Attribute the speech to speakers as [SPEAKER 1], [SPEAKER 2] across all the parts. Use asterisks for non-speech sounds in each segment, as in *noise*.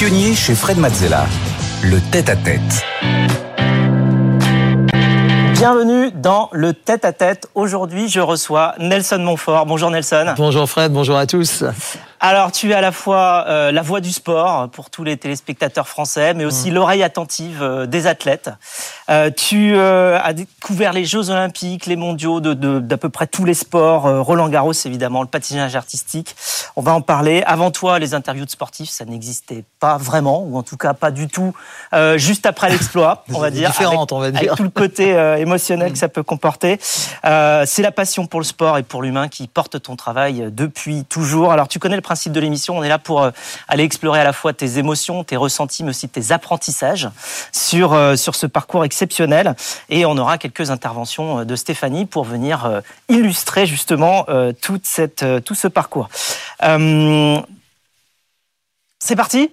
[SPEAKER 1] Pionnier chez Fred Mazzella. Le tête-à-tête.
[SPEAKER 2] Bienvenue dans le tête-à-tête. Aujourd'hui, je reçois Nelson Montfort. Bonjour Nelson.
[SPEAKER 3] Bonjour Fred, bonjour à tous.
[SPEAKER 2] Alors, tu es à la fois euh, la voix du sport pour tous les téléspectateurs français, mais aussi mm. l'oreille attentive euh, des athlètes. Euh, tu as découvert les Jeux Olympiques, les Mondiaux d'à de, d'à peu près tous les sports. Roland Garros, évidemment, le patinage artistique. On va en parler. Avant toi, les interviews de sportifs, ça n'existait pas vraiment, ou en tout cas pas du tout. juste après l'exploit, *laughs* on va dire.
[SPEAKER 3] Différente, on va dire.
[SPEAKER 2] Avec tout le côté émotionnel que ça peut comporter. C'est la passion pour le sport et pour l'humain qui porte ton travail depuis toujours. Alors, tu connais le principe de l'émission. On est là pour euh, aller explorer à la fois tes émotions, tes ressentis, mais aussi tes apprentissages sur, euh, sur ce parcours exceptionnel. Et on aura quelques interventions euh, de Stéphanie pour venir illustrer justement toute cette, tout ce parcours. C'est parti?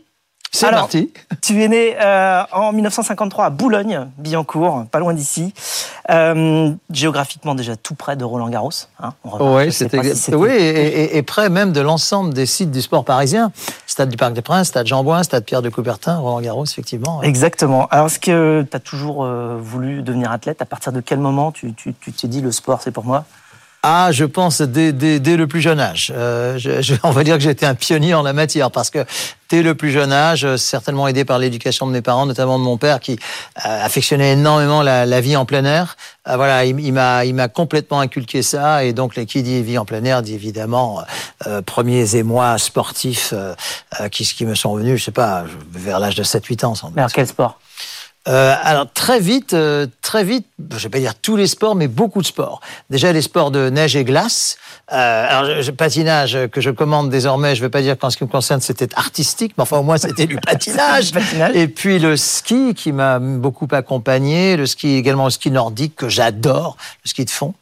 [SPEAKER 3] C'est parti. *laughs*
[SPEAKER 2] Tu es né euh, en 1953 à Boulogne, Billancourt, pas loin d'ici. Euh, géographiquement déjà tout près de Roland Garros.
[SPEAKER 3] Hein, oui, oui, et, près même de l'ensemble des sites du sport parisien. Stade du Parc des Princes, Stade Jean-Bouin, Stade Pierre de Coubertin, Roland Garros, effectivement.
[SPEAKER 2] Exactement. Alors, est-ce que tu as toujours euh, voulu devenir athlète? À partir de quel moment tu t'es dit le sport, c'est pour moi?
[SPEAKER 3] Ah, je pense dès, le plus jeune âge. Euh, *laughs* on va dire que j'étais un pionnier en la matière parce que dès le plus jeune âge, certainement aidé par l'éducation de mes parents, notamment de mon père qui euh, affectionnait énormément la, vie en plein air. Euh, voilà, il, m'a il m'a complètement inculqué ça et donc qui dit vie en plein air dit évidemment premiers émois sportifs qui, qui me sont venus, je sais pas, vers l'âge de 7-8 ans sans doute.
[SPEAKER 2] Quel sport?
[SPEAKER 3] Euh, alors très vite, euh, très vite, je vais pas dire tous les sports, mais beaucoup de sports. Déjà les sports de neige et glace. Euh, alors je, patinage que je commande désormais, je vais pas dire qu'en ce qui me concerne c'était artistique, mais enfin au moins c'était du patinage. *laughs* Et puis le ski qui m'a beaucoup accompagné, le ski également le ski nordique que j'adore, le ski de fond.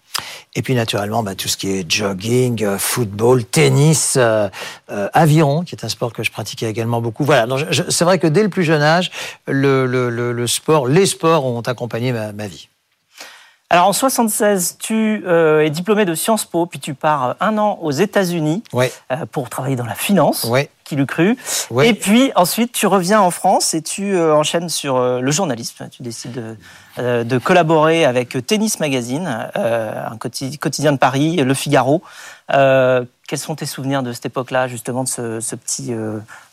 [SPEAKER 3] Et puis naturellement, bah, tout ce qui est jogging, euh, football, tennis, euh, euh, aviron, qui est un sport que je pratiquais également beaucoup. Voilà, c'est vrai que dès le plus jeune âge, le, le, le, sport, les sports ont accompagné ma, ma vie.
[SPEAKER 2] Alors en 76, tu euh, es diplômé de Sciences Po, puis tu pars un an aux États-Unis
[SPEAKER 3] ouais.
[SPEAKER 2] euh, pour travailler dans la finance.
[SPEAKER 3] Ouais.
[SPEAKER 2] Qui l'eut cru. Ouais. Et puis ensuite, tu reviens en France et tu euh, enchaînes sur euh, le journalisme. Tu décides de, euh, de collaborer avec Tennis Magazine, un quotidien de Paris, Le Figaro. quels sont tes souvenirs de cette époque-là, justement, de ce, ce petit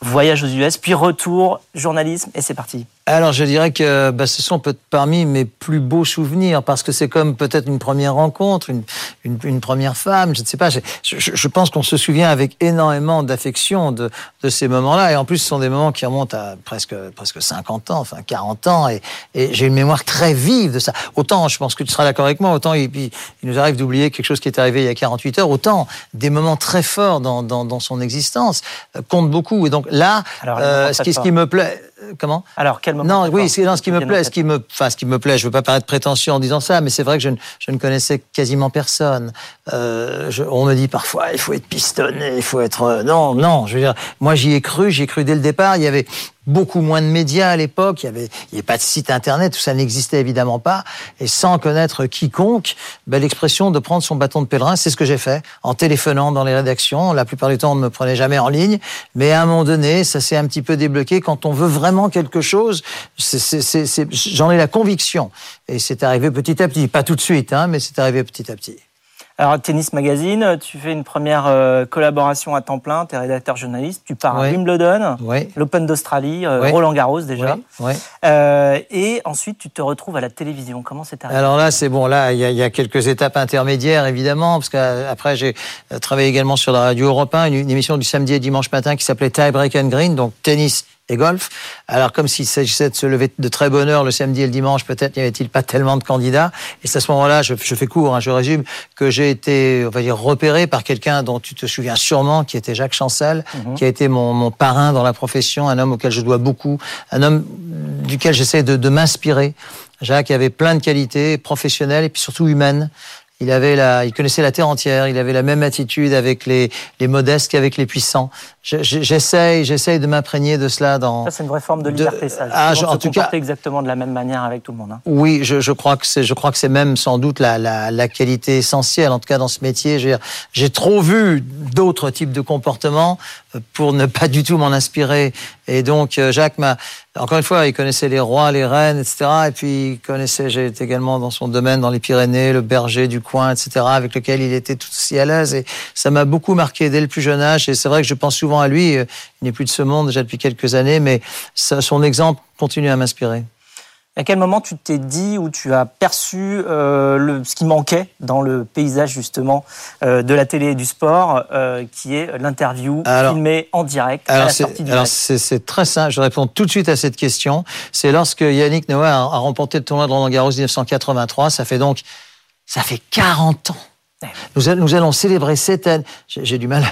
[SPEAKER 2] voyage aux US, puis retour, journalisme, et c'est parti
[SPEAKER 3] alors je dirais que bah, ce sont peut-être parmi mes plus beaux souvenirs parce que c'est comme peut-être une première rencontre, une, une, une, première femme, je ne sais pas. Je, je, pense qu'on se souvient avec énormément d'affection de, de ces moments-là. Et en plus ce sont des moments qui remontent à presque presque 50 ans, enfin 40 ans. Et, et j'ai une mémoire très vive de ça. Autant je pense que tu seras d'accord avec moi, autant il, il nous arrive d'oublier quelque chose qui est arrivé il y a 48 heures, autant des moments très forts dans, dans, dans son existence euh, comptent beaucoup. Et donc là, euh, ce, qui, ce qui me plaît comment?
[SPEAKER 2] Alors quel moment
[SPEAKER 3] Non, oui, c'est ce qui me plaît, ce qui me, enfin, ce qui me plaît. Je veux pas paraître prétentieux en disant ça, mais c'est vrai que je ne, je ne, connaissais quasiment personne. Euh, je, on me dit parfois, il faut être pistonné, il faut être. Euh, non, non. Je veux dire, moi j'y ai cru, j'y ai cru dès le départ. Il y avait beaucoup moins de médias à l'époque, il y avait, il y avait pas de site internet, tout ça n'existait évidemment pas, et sans connaître quiconque, ben, l'expression de prendre son bâton de pèlerin, c'est ce que j'ai fait, en téléphonant dans les rédactions. La plupart du temps, on ne me prenait jamais en ligne, mais à un moment donné, ça s'est un petit peu débloqué. Quand on veut vraiment quelque chose, j'en ai la conviction, et c'est arrivé petit à petit, pas tout de suite, hein, mais c'est arrivé petit à petit.
[SPEAKER 2] Alors, Tennis Magazine, tu fais une première euh, collaboration à temps plein, tu es rédacteur journaliste, tu pars à Wimbledon, l'Open d'Australie, euh, Roland Garros déjà. Euh, et ensuite, tu te retrouves à la télévision. Comment c'est arrivé?
[SPEAKER 3] Alors là, c'est bon, là, il y, y, a quelques étapes intermédiaires, évidemment, parce qu'après, j'ai travaillé également sur la radio Europe 1, une, une émission du samedi et dimanche matin qui s'appelait Tie Break and Green, donc tennis et golf. Alors, comme s'il s'agissait de se lever de très bonne heure le samedi et le dimanche, peut-être n'y avait-il pas tellement de candidats. Et c'est à ce moment-là, je, fais court, hein, je résume, que j'ai été, on va dire, repéré par quelqu'un dont tu te souviens sûrement, qui était Jacques Chancel, mhm. qui a été mon, mon, parrain dans la profession, un homme auquel je dois beaucoup, un homme duquel j'essaie de, de m'inspirer. Jacques avait plein de qualités professionnelles et puis surtout humaines. Il avait la, il connaissait la terre entière. Il avait la même attitude avec les, les modestes qu'avec les puissants. J'essaye, j'essaye de m'imprégner de cela dans.
[SPEAKER 2] Ça, c'est une vraie forme de liberté, ça. Ah, en tout cas, exactement de la même manière avec tout le monde. Hein.
[SPEAKER 3] Oui, je, je, crois que c'est, je crois que c'est même sans doute la, la, la, qualité essentielle, en tout cas dans ce métier. J'ai trop vu d'autres types de comportements euh, pour ne pas du tout m'en inspirer. Et donc, euh, Jacques m'a, encore une fois, il connaissait les rois, les reines, etc. Et puis, il connaissait, j'ai été également dans son domaine, dans les Pyrénées, le berger du coin, etc., avec lequel il était tout aussi à l'aise. Et ça m'a beaucoup marqué dès le plus jeune âge. Et c'est vrai que je pense souvent à lui. Euh, il n'est plus de ce monde déjà depuis quelques années, mais son exemple continue à m'inspirer.
[SPEAKER 2] À quel moment tu t'es dit ou tu as perçu euh, le, ce qui manquait dans le paysage justement euh, de la télé et du sport, euh, qui est l'interview filmée en direct
[SPEAKER 3] alors Alors c'est très simple, je réponds tout de suite à cette question. C'est lorsque Yannick Noah a, a remporté le tournoi de Roland Garros 1983, ça fait donc ça fait 40 ans nous, nous allons célébrer cette année. J'ai du mal,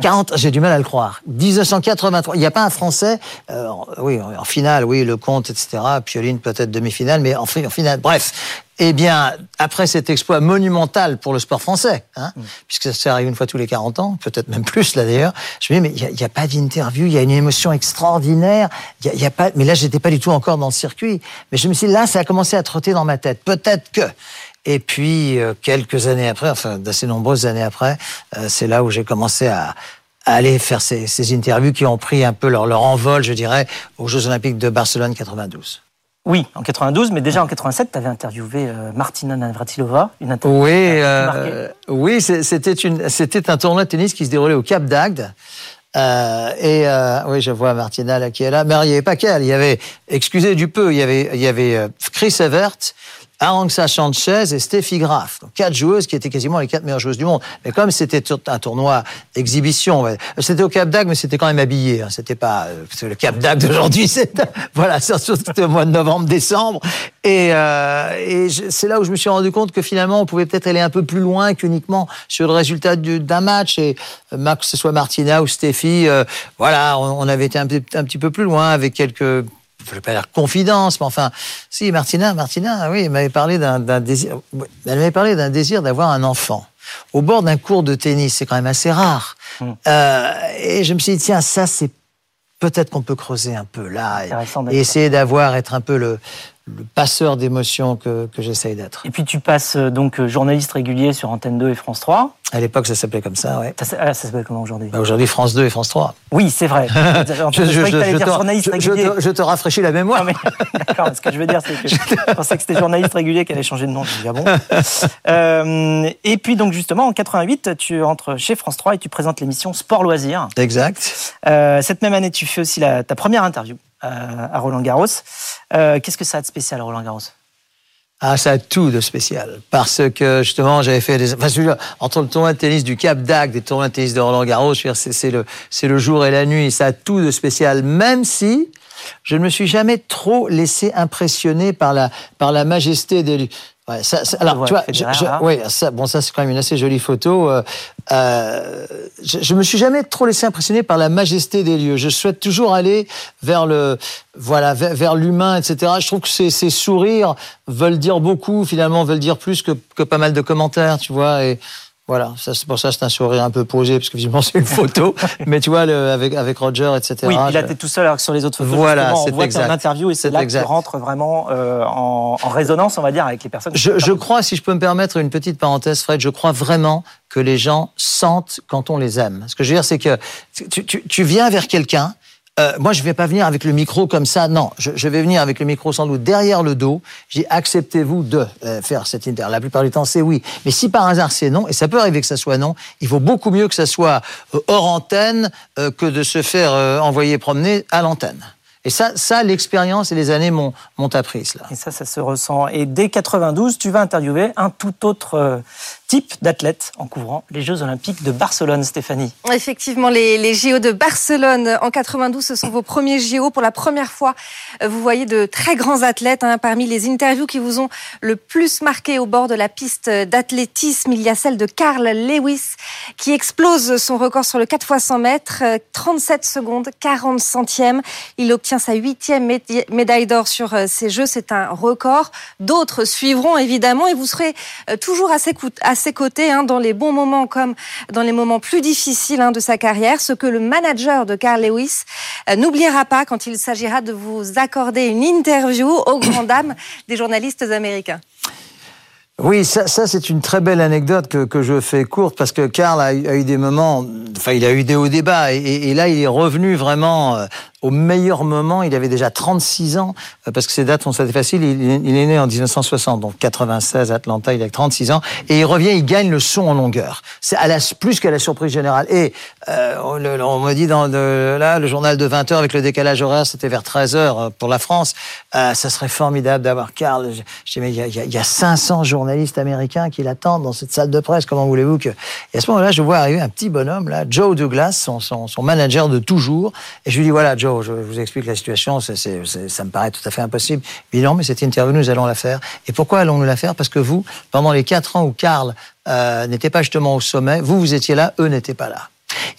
[SPEAKER 3] 40, *laughs* j'ai du mal à le croire. 1983. Il n'y a pas un Français, euh, oui, en finale, oui, le compte, etc. Pioline peut-être demi-finale, mais en, en finale. Bref. Eh bien, après cet exploit monumental pour le sport français, hein, mm. puisque ça arrive une fois tous les 40 ans, peut-être même plus là d'ailleurs, je me dis, mais il n'y a, pas d'interview, il y a une émotion extraordinaire, il y, a, pas, mais là j'étais pas du tout encore dans le circuit, mais je me suis dit, là ça a commencé à trotter dans ma tête, peut-être que. Et puis, euh, quelques années après, enfin d'assez nombreuses années après, euh, c'est là où j'ai commencé à, aller faire ces, ces, interviews qui ont pris un peu leur, leur envol, je dirais, aux Jeux Olympiques de Barcelone 92.
[SPEAKER 2] Oui, en 92, mais déjà en 87, tu avais interviewé euh, Martina Navratilova, une interview.
[SPEAKER 3] Oui, euh, oui, c'était une, c'était un tournoi de tennis qui se déroulait au Cap d'Agde. Euh, et euh, oui, je vois Martina là qui est là. Mais il n'y avait pas qu'elle. Il y avait, excusez du peu, il y avait, il y avait Chris Evert, Arantxa Sanchez et Steffi Graf. Donc, quatre joueuses qui étaient quasiment les quatre meilleures joueuses du monde. Mais comme c'était un tournoi exhibition, c'était au Cap d'Agde, mais c'était quand même habillé. Hein. C'était pas euh, le Cap d'Agde d'aujourd'hui. *laughs* voilà, c'était au mois de novembre, décembre. Et, euh, et c'est là où je me suis rendu compte que finalement, on pouvait peut-être aller un peu plus loin qu'uniquement sur le résultat d'un match. Et euh, que ce soit Martina ou Steffi, euh, voilà, on, on, avait été un, un petit peu plus loin avec quelques je ne vais pas dire confidence, mais enfin, si, Martina, Martina, oui, elle m'avait parlé d'un désir, elle m'avait parlé d'un désir d'avoir un enfant. Au bord d'un cours de tennis, c'est quand même assez rare. Hmm. Euh, et je me suis dit, tiens, ça, c'est peut-être qu'on peut creuser un peu là et essayer d'avoir, être un peu le, le passeur d'émotions que, que j'essaye d'être.
[SPEAKER 2] Et puis tu passes euh, donc euh, journaliste régulier sur Antenne 2 et France 3.
[SPEAKER 3] À l'époque, ça s'appelait comme ça, ouais.
[SPEAKER 2] Ça, ah, ça s'appelle comment aujourd'hui?
[SPEAKER 3] Bah Aujourd'hui, France 2 et France 3.
[SPEAKER 2] Oui, c'est vrai. *laughs* je, je,
[SPEAKER 3] je, je, te, rafraîchis la mémoire. *laughs*
[SPEAKER 2] D'accord, ce que je veux dire, c'est que je pensais que c'était journaliste régulier qui allait changer de nom. Je dis, ah bon? *laughs* Euh, Et puis donc justement, en 88, tu entres chez France 3 et tu présentes l'émission Sport Loisirs.
[SPEAKER 3] Exact.
[SPEAKER 2] Euh, cette même année, tu fais aussi la, ta première interview à Roland Garros. Euh, qu'est-ce que ça a de spécial, Roland Garros?
[SPEAKER 3] Ah, ça a tout de spécial. Parce que, justement, j'avais fait des, entre le tournoi de tennis du Cap d'Agde et le tournoi de tennis de Roland Garros, c'est le, c'est le jour et la nuit. Ça a tout de spécial. Même si, je ne me suis jamais trop laissé impressionner par la, par la majesté des, Ouais, ça, alors, tu vois, je, oui, ça, bon, ça c'est quand même une assez jolie photo. Euh, euh, je, je me suis jamais trop laissé impressionner par la majesté des lieux. Je souhaite toujours aller vers le, voilà, vers, vers l'humain, etc. Je trouve que ces, ces sourires veulent dire beaucoup, finalement, veulent dire plus que, que pas mal de commentaires, tu vois. Et voilà, ça, c'est pour ça c'est un sourire un peu posé, parce que visiblement c'est une photo. *laughs* mais tu vois, le, avec, avec Roger, etc.
[SPEAKER 2] Oui, il a été tout seul alors que sur les autres photos,
[SPEAKER 3] voilà,
[SPEAKER 2] on voit exact. interview et c'est là exact. que tu rentres vraiment euh, en, en, résonance, on va dire, avec les personnes.
[SPEAKER 3] Je, je crois, si je peux me permettre une petite parenthèse, Fred, je crois vraiment que les gens sentent quand on les aime. Ce que je veux dire, c'est que tu, tu, tu viens vers quelqu'un, euh, moi, je vais pas venir avec le micro comme ça. Non, je, je vais venir avec le micro sans doute derrière le dos. J'ai acceptez-vous de euh, faire cette interview. La plupart du temps, c'est oui. Mais si par hasard c'est non, et ça peut arriver que ça soit non, il vaut beaucoup mieux que ça soit euh, hors antenne que de se faire envoyer promener à l'antenne. Et ça, ça l'expérience et les années m'ont appris cela.
[SPEAKER 2] Et ça, ça se ressent. Et dès 92, tu vas interviewer un tout autre type d'athlète en couvrant les Jeux Olympiques de Barcelone, Stéphanie.
[SPEAKER 4] Effectivement, les, les JO de Barcelone en 92, ce sont vos premiers JO. Pour la première fois, vous voyez de très grands athlètes. Hein, parmi les interviews qui vous ont le plus marqué au bord de la piste d'athlétisme, il y a celle de Carl Lewis qui explose son record sur le 4 x 100 mètres, 37 secondes, 40 centièmes. Il obtient obtient sa huitième médaille d'or sur euh, ces Jeux. C'est un record. D'autres suivront évidemment et vous serez euh, toujours à ses, côtés hein, dans les bons moments comme dans les moments plus difficiles hein, de sa carrière. Ce que le manager de Carl Lewis n'oubliera pas quand il s'agira de vous accorder une interview aux grandes dames des journalistes américains.
[SPEAKER 3] Oui, ça, ça c'est une très belle anecdote que, que je fais courte parce que Karl a, eu des moments, enfin il a eu des hauts débats et, et là il est revenu vraiment euh, au meilleur moment, il avait déjà 36 ans, euh, parce que ces dates sont assez faciles. Il, est né en 1960, donc 96, Atlanta, il a 36 ans, et il revient, il gagne le son en longueur. C'est à la, plus qu'à la surprise générale. Et euh, on, me dit dans le, là, le journal de 20 h avec le décalage horaire, c'était vers 13 h euh, pour la France. ça serait formidable d'avoir Karl. Dis, mais il y, a, il y, a, 500 journalistes américains qui l'attendent dans cette salle de presse. Comment voulez-vous que... Et à ce moment-là, je vois arriver un petit bonhomme, là, Joe Douglas, son, son, son manager de toujours, et je lui dis, voilà, Joe, je vous explique la situation, ça me paraît tout à fait impossible. Mais non, mais cette interview, nous allons la faire. Et pourquoi allons-nous la faire? Parce que vous, pendant les quatre ans où Karl euh, n'était pas justement au sommet, vous, vous étiez là, eux n'étaient pas là.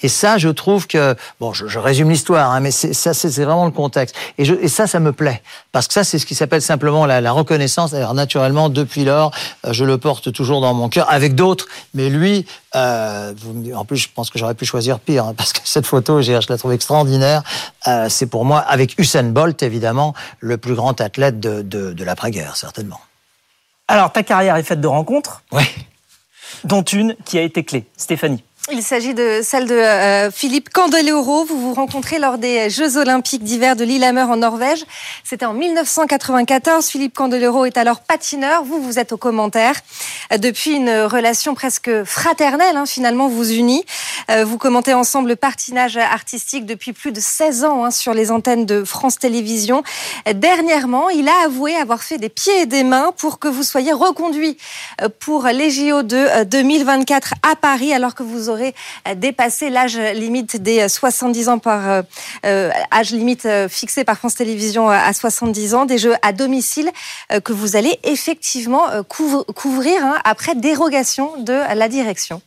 [SPEAKER 3] Et ça, je trouve que, bon, je, résume l'histoire, hein, mais ça, c'est vraiment le contexte. Et, je, et, ça, ça me plaît. Parce que ça, c'est ce qui s'appelle simplement la, la reconnaissance. Alors, naturellement, depuis lors, euh, je le porte toujours dans mon cœur, avec d'autres. Mais lui, euh, en plus, je pense que j'aurais pu choisir pire, hein, parce que *laughs* cette photo, je la trouve extraordinaire. Euh, c'est pour moi, avec Usain Bolt, évidemment, le plus grand athlète de, de, de l'après-guerre, certainement.
[SPEAKER 2] Alors, ta carrière est faite de rencontres.
[SPEAKER 3] Oui.
[SPEAKER 2] Dont une qui a été clé. Stéphanie.
[SPEAKER 4] Il s'agit de celle de euh, Philippe Candeloro. Vous vous rencontrez lors des Jeux Olympiques d'hiver de Lillehammer en Norvège. C'était en 1994. Philippe Candeloro est alors patineur. Vous, vous êtes au commentaire. Depuis une relation presque fraternelle, hein, finalement, vous unit. Euh, vous commentez ensemble le patinage artistique depuis plus de 16 ans hein, sur les antennes de France Télévisions. Dernièrement, il a avoué avoir fait des pieds et des mains pour que vous soyez reconduit euh, pour les JO de 2024 à Paris, alors que vous aurez euh, dépasser l'âge limite des 70 ans par euh, euh, âge limite fixé par France Télévisions à 70 ans, des jeux à domicile que vous allez effectivement couvrir hein, après dérogation de la direction.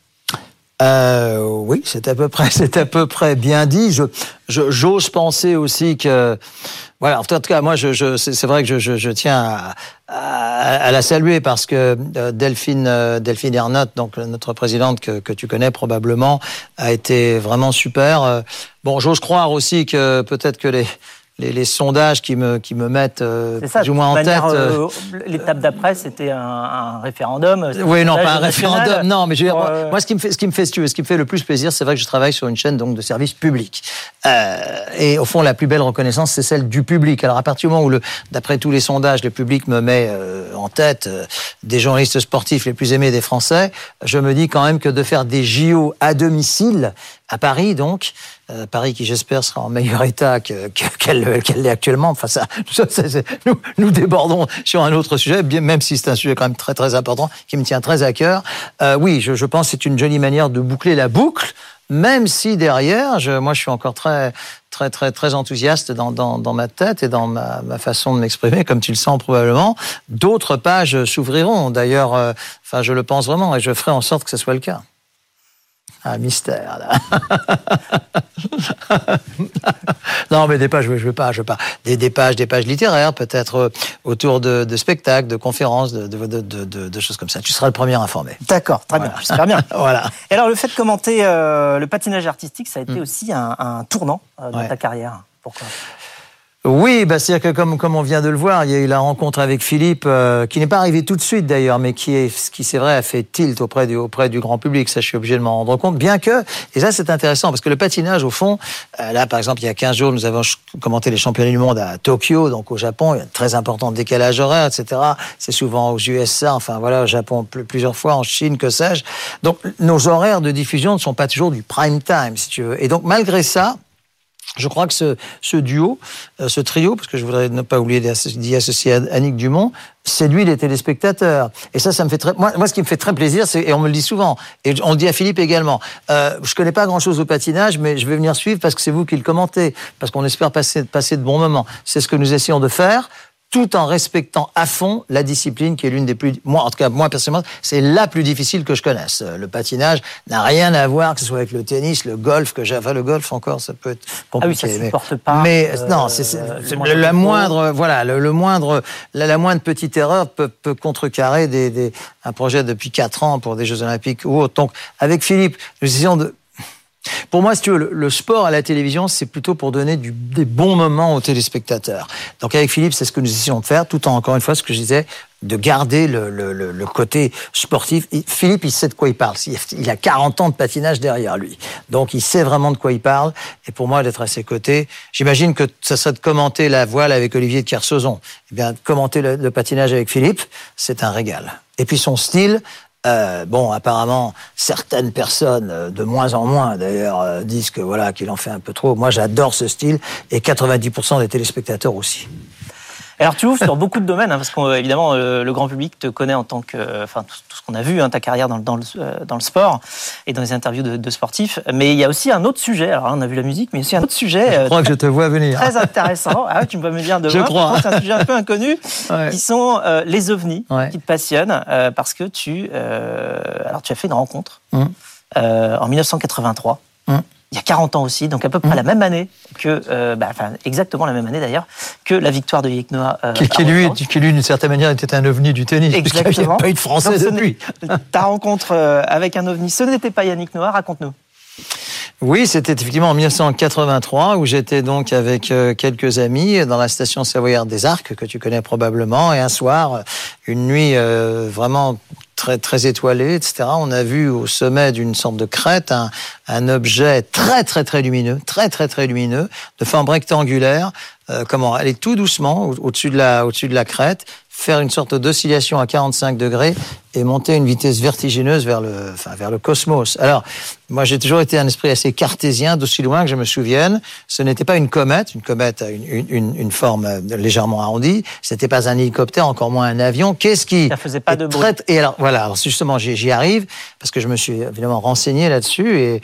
[SPEAKER 3] Oui, c'est à peu près, *laughs* c'est à peu près bien dit. J'ose penser aussi que voilà, en tout cas, moi, c'est vrai que je, tiens à, la saluer parce que euh, Delphine, euh, Delphine Ernotte, donc notre présidente que, que tu connais probablement, a été vraiment super. Euh, bon, j'ose croire aussi que peut-être que les les, sondages qui me, qui me mettent euh, plus ou moins en tête. Euh,
[SPEAKER 2] euh, l'étape d'après, c'était un, référendum.
[SPEAKER 3] Oui, non, pas un référendum. Non, mais je veux dire, moi, ce qui me fait, ce qui me fait, ce qui me fait le plus plaisir, c'est vrai que je travaille sur une chaîne donc de service public. et au fond, la plus belle reconnaissance, c'est celle du public. Alors, à partir du moment où, d'après tous les sondages, le public me met en tête des journalistes sportifs les plus aimés des Français, je me dis quand même que de faire des JO à domicile, à Paris donc, euh, Paris qui j'espère sera en meilleur état qu'elle que, l'est actuellement. Enfin ça, *laughs* nous, débordons sur un autre sujet, bien, même si c'est un sujet quand même très très important qui me tient très à cœur. Euh, oui, je, pense que c'est une jolie manière de boucler la boucle même si derrière, moi, je suis encore très, très, très, très enthousiaste dans, ma tête et dans ma, ma façon de m'exprimer, comme tu le sens probablement. D'autres pages s'ouvriront. D'ailleurs, euh, enfin, je le pense vraiment et je ferai en sorte que ce soit le cas. Un mystère, là. *laughs* non, mais des pages, je veux pas, je veux pas. Des, des pages, des pages littéraires, peut-être euh, autour de, de, spectacles, de conférences, de, de, de, choses comme ça. Tu seras le premier informé.
[SPEAKER 2] D'accord, très bien, j'espère bien. *laughs* voilà. Et alors, le fait de commenter euh, le patinage artistique, ça a été mm. aussi un, un tournant euh, dans ta carrière. Pourquoi
[SPEAKER 3] oui, bah c'est-à-dire que comme, comme on vient de le voir, il y a eu la rencontre avec Philippe, euh, qui n'est pas arrivée tout de suite d'ailleurs, mais qui, est, qui c'est vrai, a fait tilt auprès du, auprès du grand public. Ça, je suis obligé de m'en rendre compte. Bien que, et ça c'est intéressant, parce que le patinage, au fond, euh, là par exemple, il y a 15 jours, nous avons commenté les championnats du monde à Tokyo, donc au Japon, il y a un très important décalage horaire, etc. C'est souvent aux USA, enfin voilà, au Japon plusieurs fois, en Chine, que sais-je. Donc nos horaires de diffusion ne sont pas toujours du prime time, si tu veux. Et donc malgré ça, je crois que ce, ce duo, euh, ce trio, parce que je voudrais ne pas oublier d'y associer Annick Dumont, séduit les téléspectateurs. Et ça, ça me fait très. Moi, moi ce qui me fait très plaisir, c'est et on me le dit souvent, et on le dit à Philippe également. Euh, je connais pas grand-chose au patinage, mais je vais venir suivre parce que c'est vous qui le commentez, parce qu'on espère passer, passer de bons moments. C'est ce que nous essayons de faire tout en respectant à fond la discipline qui est l'une des plus, moi en tout cas moi personnellement, c'est la plus difficile que je connaisse. Le patinage n'a rien à voir que ce soit avec le tennis, le golf que j'ai, enfin le golf encore ça peut être compliqué.
[SPEAKER 2] Ah oui, ça supporte pas.
[SPEAKER 3] Mais euh, non, c'est la moindre, voilà, le, moindre, la, la, moindre petite erreur peut, peut contrecarrer des, des, un projet depuis quatre ans pour des Jeux Olympiques ou autre. Donc avec Philippe, nous essayons de pour moi, si tu veux, le, sport à la télévision, c'est plutôt pour donner des bons moments aux téléspectateurs. Donc avec Philippe, c'est ce que nous essayons de faire, tout en, encore une fois, ce que je disais, de garder le, côté sportif. Philippe, il sait de quoi il parle. Il a 40 ans de patinage derrière lui. Donc il sait vraiment de quoi il parle. Et pour moi, d'être à ses côtés, j'imagine que ça serait de commenter la voile avec Olivier de Kersauzon. Eh bien, commenter le patinage avec Philippe, c'est un régal. Et puis son style, euh, bon, apparemment, certaines personnes, euh, de moins en moins d'ailleurs, euh, disent que voilà qu'il en fait un peu trop. Moi, j'adore ce style et 90% des téléspectateurs aussi.
[SPEAKER 2] Alors tu ouvres sur beaucoup de domaines, hein, parce qu'évidemment le, le, grand public te connaît en tant que, enfin tout, ce qu'on a vu, hein, ta carrière dans, dans, le, euh, dans le sport et dans les interviews de, de, sportifs. Mais il y a aussi un autre sujet. Alors on a vu la musique, mais aussi un autre sujet.
[SPEAKER 3] Je euh, crois que je te vois venir.
[SPEAKER 2] Très intéressant. Ah, tu me vois me dire demain.
[SPEAKER 3] Je crois.
[SPEAKER 2] C'est un sujet un peu inconnu, ouais. qui sont euh, les ovnis, ouais. qui te passionnent, euh, parce que tu, alors tu as fait une rencontre mmh. en 1983. Mmh il y a 40 ans aussi, donc à peu près mmh. la même année que, euh, bah, enfin exactement la même année d'ailleurs, que la victoire de Yannick Noah.
[SPEAKER 3] Euh, qui, qui, lui, qui lui, d'une certaine manière, était un ovni du tennis.
[SPEAKER 2] Exactement. Il n'y
[SPEAKER 3] a pas eu de français donc, depuis. *laughs*
[SPEAKER 2] Ta rencontre euh, avec un ovni, ce n'était pas Yannick Noah, raconte-nous.
[SPEAKER 3] Oui, c'était effectivement en 1983 où j'étais donc avec euh, quelques amis dans la station savoyarde des Arcs que tu connais probablement et un soir, une nuit vraiment très très étoilée, etc. On a vu au sommet d'une sorte de crête un, un, objet très très très lumineux, très très très lumineux, de forme rectangulaire. Euh, comment aller tout doucement au-dessus de la au-dessus de la crête faire une sorte d'oscillation à 45 degrés et monter une vitesse vertigineuse vers le, enfin, vers le cosmos. Alors, moi, j'ai toujours été un esprit assez cartésien, d'aussi loin que je me souvienne. Ce n'était pas une comète. Une comète a une, une, une forme légèrement arrondie. Ce n'était pas un hélicoptère, encore moins un avion. Qu'est-ce qui...
[SPEAKER 2] Ça faisait pas de bruit.
[SPEAKER 3] Et alors, voilà. Alors, justement, j'y arrive parce que je me suis évidemment renseigné là-dessus et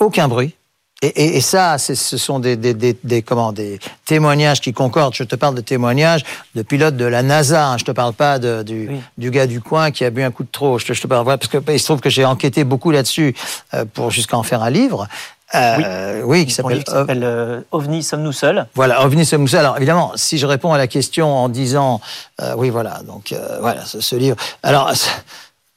[SPEAKER 3] aucun bruit. Et, et, et, ça, ce sont des, des, des, des, comment, des témoignages qui concordent. Je te parle de témoignages de pilotes de la NASA. Hein. Je te parle pas de, du, oui. du, gars du coin qui a bu un coup de trop. Je te, je te parle parce que il se trouve que j'ai enquêté beaucoup là-dessus euh, pour jusqu'à en faire un livre.
[SPEAKER 2] Euh, oui. oui, qui s'appelle euh, OVNI, sommes-nous seuls?
[SPEAKER 3] Voilà, OVNI, sommes-nous seuls. Alors évidemment, si je réponds à la question en disant, euh, oui, voilà, donc euh, voilà, ce, ce, livre. Alors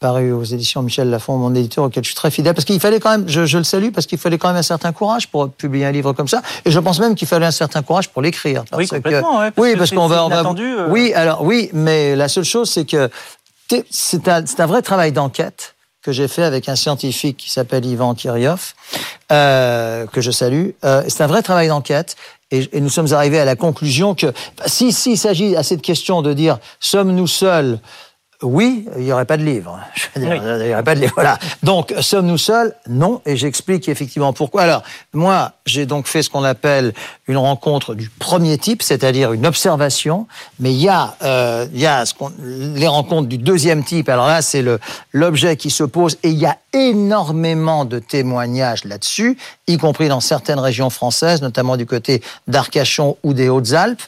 [SPEAKER 3] paru aux éditions Michel Lafon, mon éditeur auquel je suis très fidèle, parce qu'il fallait quand même, je, je le salue, parce qu'il fallait quand même un certain courage pour publier un livre comme ça, et je pense même qu'il fallait un certain courage pour l'écrire.
[SPEAKER 2] Oui, complètement.
[SPEAKER 3] Que,
[SPEAKER 2] ouais,
[SPEAKER 3] parce oui, parce qu'on va, on va,
[SPEAKER 2] euh...
[SPEAKER 3] oui, alors oui, mais la seule chose, c'est que c'est un, un vrai travail d'enquête que j'ai fait avec un scientifique qui s'appelle Ivan Kiryov, euh, que je salue. Euh, c'est un vrai travail d'enquête. Et, et, nous sommes arrivés à la conclusion que si s'il s'agit à cette question de dire sommes-nous seuls oui, il n'y aurait pas de livre. *laughs* Je veux dire, oui. il n'y aurait pas de livre. Voilà. Donc, sommes-nous seuls? Non. Et j'explique effectivement pourquoi. Alors, moi, j'ai donc fait ce qu'on appelle une rencontre du premier type, c'est-à-dire une observation. Mais il y a, euh, il y a ce les rencontres du deuxième type. Alors là, c'est l'objet qui se pose et il y a énormément de témoignages là-dessus, y compris dans certaines régions françaises, notamment du côté d'Arcachon ou des Hautes-Alpes,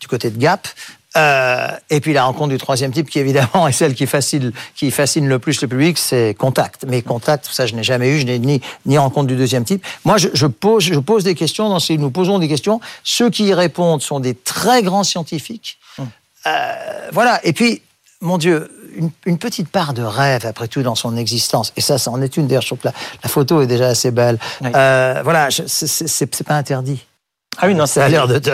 [SPEAKER 3] du côté de Gap. Euh, et puis la rencontre du troisième type, qui évidemment *laughs* est celle qui fascine, qui fascine le plus le public, c'est Contact. Mais Contact, ça je n'ai jamais eu, je n'ai ni, ni rencontre du deuxième type. Moi, je, je, pose, je pose des questions, dans ces, nous posons des questions. Ceux qui y répondent sont des très grands scientifiques. Hum. Euh, voilà, et puis, mon Dieu, une, une, petite part de rêve, après tout, dans son existence. Et ça, ça en est une d'ailleurs. Je trouve que la, la, photo est déjà assez belle. Oui. Euh, voilà, c'est pas interdit.
[SPEAKER 2] Ah oui, non,
[SPEAKER 3] ça a l'air de te.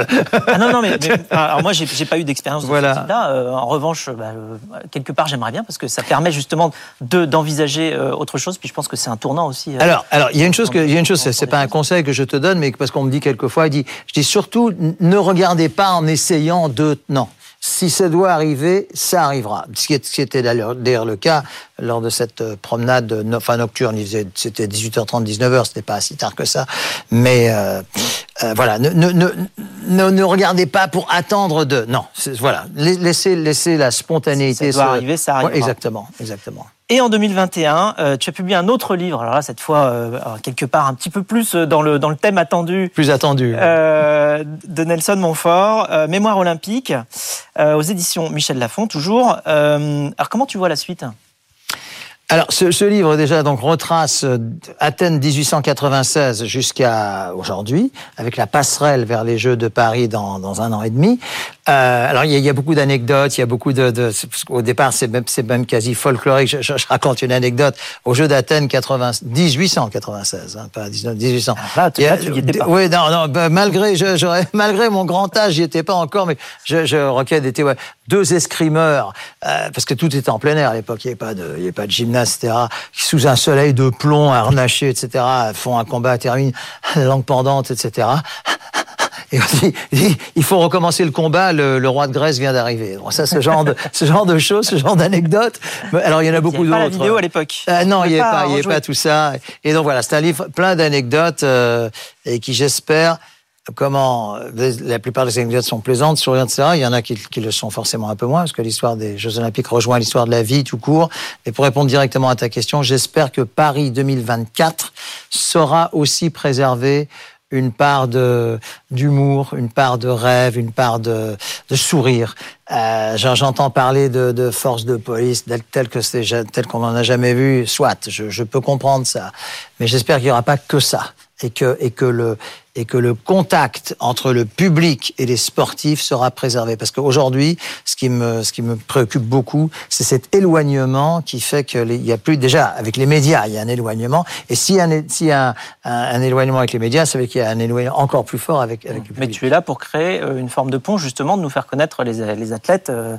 [SPEAKER 2] ah non, non, mais, mais *laughs* alors moi, j'ai pas eu d'expérience de voilà. ce type-là. Euh, en revanche, bah, euh, quelque part, j'aimerais bien parce que ça permet justement de d'envisager euh, autre chose. Puis je pense que c'est un tournant aussi.
[SPEAKER 3] Alors, alors, il y a une chose que, il y a une chose, c'est pas un conseil que je te donne, mais parce qu'on me dit quelquefois, je dis surtout, ne regardez pas en essayant de, non si ça doit arriver, ça arrivera. Ce qui était d'ailleurs le cas lors de cette euh, promenade enfin, nocturne. C'était 18h30, 19h, c'était pas si tard que ça. Mais euh, euh, voilà, ne, ne, ne, ne, regardez pas pour attendre de... Non, voilà, laissez, laissez la spontanéité...
[SPEAKER 2] Ça doit se... arriver, ça arrivera.
[SPEAKER 3] Ouais, exactement, exactement.
[SPEAKER 2] Et en 2021, euh, tu as publié un autre livre. Alors là, cette fois, euh, quelque part un petit peu plus dans le dans le thème attendu.
[SPEAKER 3] Plus attendu.
[SPEAKER 2] Euh, de Nelson Montfort, euh, Mémoire olympique. euh, aux éditions Michel Lafon, toujours. Euh, alors, comment tu vois la suite
[SPEAKER 3] alors, ce, ce, livre déjà donc retrace euh, Athènes 1896 jusqu'à aujourd'hui, avec la passerelle vers les Jeux de Paris dans, dans un an et demi. Euh, alors, il y, y, a, beaucoup d'anecdotes, il y a beaucoup de... de au départ, c'est même, même quasi folklorique. Je, je, je, raconte une anecdote. Aux Jeux d'Athènes 1896, hein, pas 19, 1800.
[SPEAKER 2] Ah, tu, là, tu y étais pas.
[SPEAKER 3] Oui, non, non, bah, malgré, je, *laughs* malgré mon grand âge, j'y étais pas encore, mais je, je requête était ouais, deux escrimeurs, euh, parce que tout était en plein air à l'époque, il n'y avait pas de, il y avait pas de gymnase, etc. Sous un soleil de plomb, harnaché, etc. font un combat, termine *laughs* langue pendante, etc. Et on dit, il faut recommencer le combat, le, le roi de Grèce vient d'arriver. Bon, ça, ce genre de, *laughs* ce genre de choses, ce genre d'anecdotes. Alors, il y en a beaucoup d'autres.
[SPEAKER 2] pas la vidéo à l'époque.
[SPEAKER 3] Euh, non, il n'y avait pas, il y avait pas tout ça. Et donc voilà, c'est un livre plein d'anecdotes euh, et qui, j'espère, comment la plupart des anecdotes sont plaisantes, souriantes, etc. Il y en a qui, qui, le sont forcément un peu moins, parce que l'histoire des Jeux Olympiques rejoint l'histoire de la vie tout court. Et pour répondre directement à ta question, j'espère que Paris 2024 sera aussi préservé une part de d'humour, une part de rêve, une part de, de sourire. Euh, J'entends parler de, de forces de police telles que c'est tel qu'on n'en a jamais vu. Soit, je, je peux comprendre ça, mais j'espère qu'il n'y aura pas que ça et que et que le et que le contact entre le public et les sportifs sera préservé. Parce qu'aujourd'hui, ce qui me, ce qui me préoccupe beaucoup, c'est cet éloignement qui fait qu'il y a plus, déjà, avec les médias, il y a un éloignement. Et s'il y a un, y a un, un, éloignement avec les médias, ça veut dire qu'il y a un éloignement encore plus fort avec, avec le public.
[SPEAKER 2] Mais tu es là pour créer euh, une forme de pont, justement, de nous faire connaître les, les athlètes euh,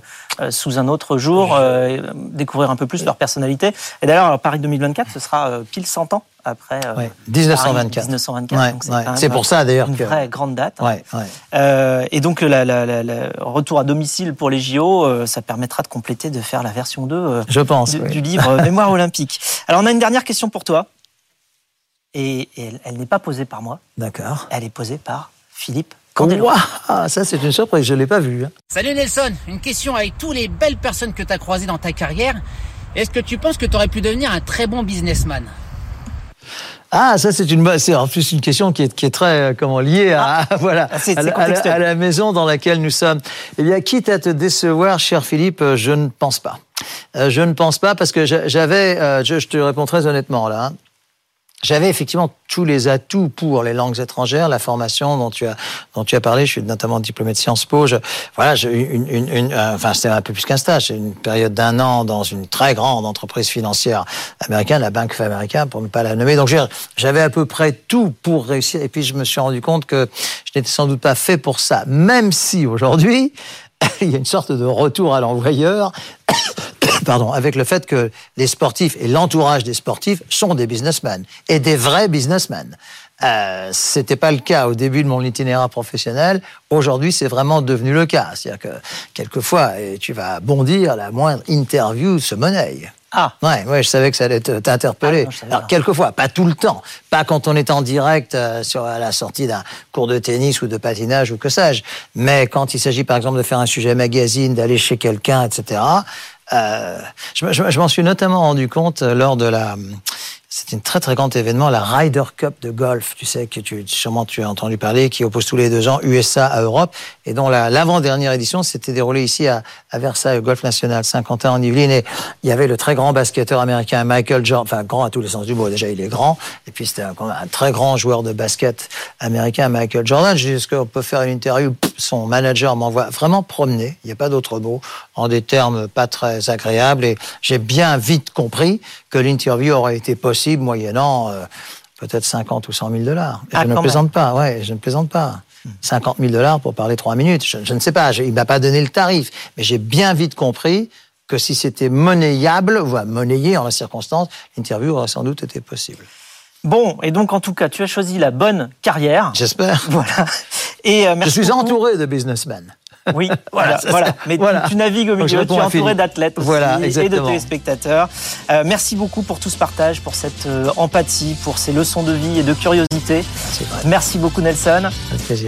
[SPEAKER 2] sous un autre jour, euh, découvrir un peu plus leur personnalité. Et d'ailleurs, Paris 2024, ce sera pile 100 ans après euh,
[SPEAKER 3] ouais, 1924.
[SPEAKER 2] 1924.
[SPEAKER 3] Ouais, c'est ouais. pour ça d'ailleurs
[SPEAKER 2] une
[SPEAKER 3] que
[SPEAKER 2] vraie grande date.
[SPEAKER 3] Ouais, ouais.
[SPEAKER 2] Euh, et donc le retour à domicile pour les JO, euh, ça permettra de compléter, de faire la version 2 euh,
[SPEAKER 3] Je pense,
[SPEAKER 2] du, du livre *laughs* Mémoire olympique. Alors on a une dernière question pour toi, et, et elle, elle n'est pas posée par moi.
[SPEAKER 3] D'accord.
[SPEAKER 2] Elle est posée par Philippe.
[SPEAKER 3] Wow, ça c'est une surprise, je l'ai pas vu. Hein.
[SPEAKER 5] Salut Nelson, une question avec tous les belles personnes que tu as croisées dans ta carrière. Est-ce que tu penses que tu aurais pu devenir un très bon businessman?
[SPEAKER 3] Ah, ça c'est une c'est en plus une question qui est, qui est très comment liée à ah, *laughs* voilà à, à, la, à, la, maison dans laquelle nous sommes. Eh bien, quitte à te décevoir, cher Philippe, je ne pense pas. Euh, je ne pense pas parce que j'avais, euh, je, je, te réponds très honnêtement là. J'avais effectivement tous les atouts pour les langues étrangères, la formation dont tu as dont tu as parlé. Je suis notamment diplômé de Sciences Po. Je, voilà, j'ai une, une, une, enfin c'était un peu plus qu'un stage. C'est une période d'un an dans une très grande entreprise financière américaine, la Bank of America, pour ne pas la nommer. Donc j'avais à peu près tout pour réussir. Et puis je me suis rendu compte que je n'étais sans doute pas fait pour ça, même si aujourd'hui *laughs* il y a une sorte de retour à l'envoyeur *coughs* pardon, avec le fait que les sportifs et l'entourage des sportifs sont des businessmen et des vrais businessmen. Euh, c'était pas le cas au début de mon itinéraire professionnel. Aujourd'hui, c'est vraiment devenu le cas. C'est-à-dire que quelquefois, et tu vas bondir, la moindre interview se monnaie.
[SPEAKER 2] Ah.
[SPEAKER 3] Ouais, ouais, je savais que ça allait t'interpeller. Ah, Alors, quelquefois, pas tout le temps. Pas quand on est en direct euh, sur à la sortie d'un cours de tennis ou de patinage ou que sais-je. Mais quand il s'agit, par exemple, de faire un sujet magazine, d'aller chez quelqu'un, etc., euh, je, m'en suis notamment rendu compte lors de la c'est un très très grand événement, la Ryder Cup de golf, tu sais, que tu, sûrement tu as entendu parler, qui oppose tous les deux ans USA à Europe, et dont l'avant-dernière édition s'était déroulée ici à, à, Versailles, au Golf National, Saint-Quentin en Yvelines, et il y avait le très grand basketteur américain Michael Jordan, enfin grand à tous les sens du mot, déjà il est grand, et puis c'était un, un, très grand joueur de basket américain, Michael Jordan. Je dis, est-ce qu'on peut faire une interview Son manager m'envoie vraiment promener, il n'y a pas d'autre mot, en des termes pas très agréables, et j'ai bien vite compris que l'interview aurait été possible moyennant euh, peut-être 50 ou 100 000 dollars.
[SPEAKER 2] Ah,
[SPEAKER 3] je ne plaisante même. pas, ouais, je ne plaisante pas. 50 000 dollars pour parler trois minutes, je, je ne sais pas, je, il m'a pas donné le tarif, mais j'ai bien vite compris que si c'était monnayable, voire monnayé en la circonstance, l'interview aurait sans doute été possible.
[SPEAKER 2] Bon, et donc en tout cas, tu as choisi la bonne carrière.
[SPEAKER 3] J'espère. *laughs*
[SPEAKER 2] Voilà. Et euh,
[SPEAKER 3] je suis beaucoup. entouré de businessmen.
[SPEAKER 2] Oui, *laughs* voilà, voilà. Mais
[SPEAKER 3] voilà.
[SPEAKER 2] Tu, tu, navigues au milieu, tu es entouré d'athlètes
[SPEAKER 3] voilà,
[SPEAKER 2] et de téléspectateurs. Euh, merci beaucoup pour tout ce partage, pour cette euh, empathie, pour ces leçons de vie et de curiosité. Merci beaucoup Nelson.
[SPEAKER 3] Avec plaisir.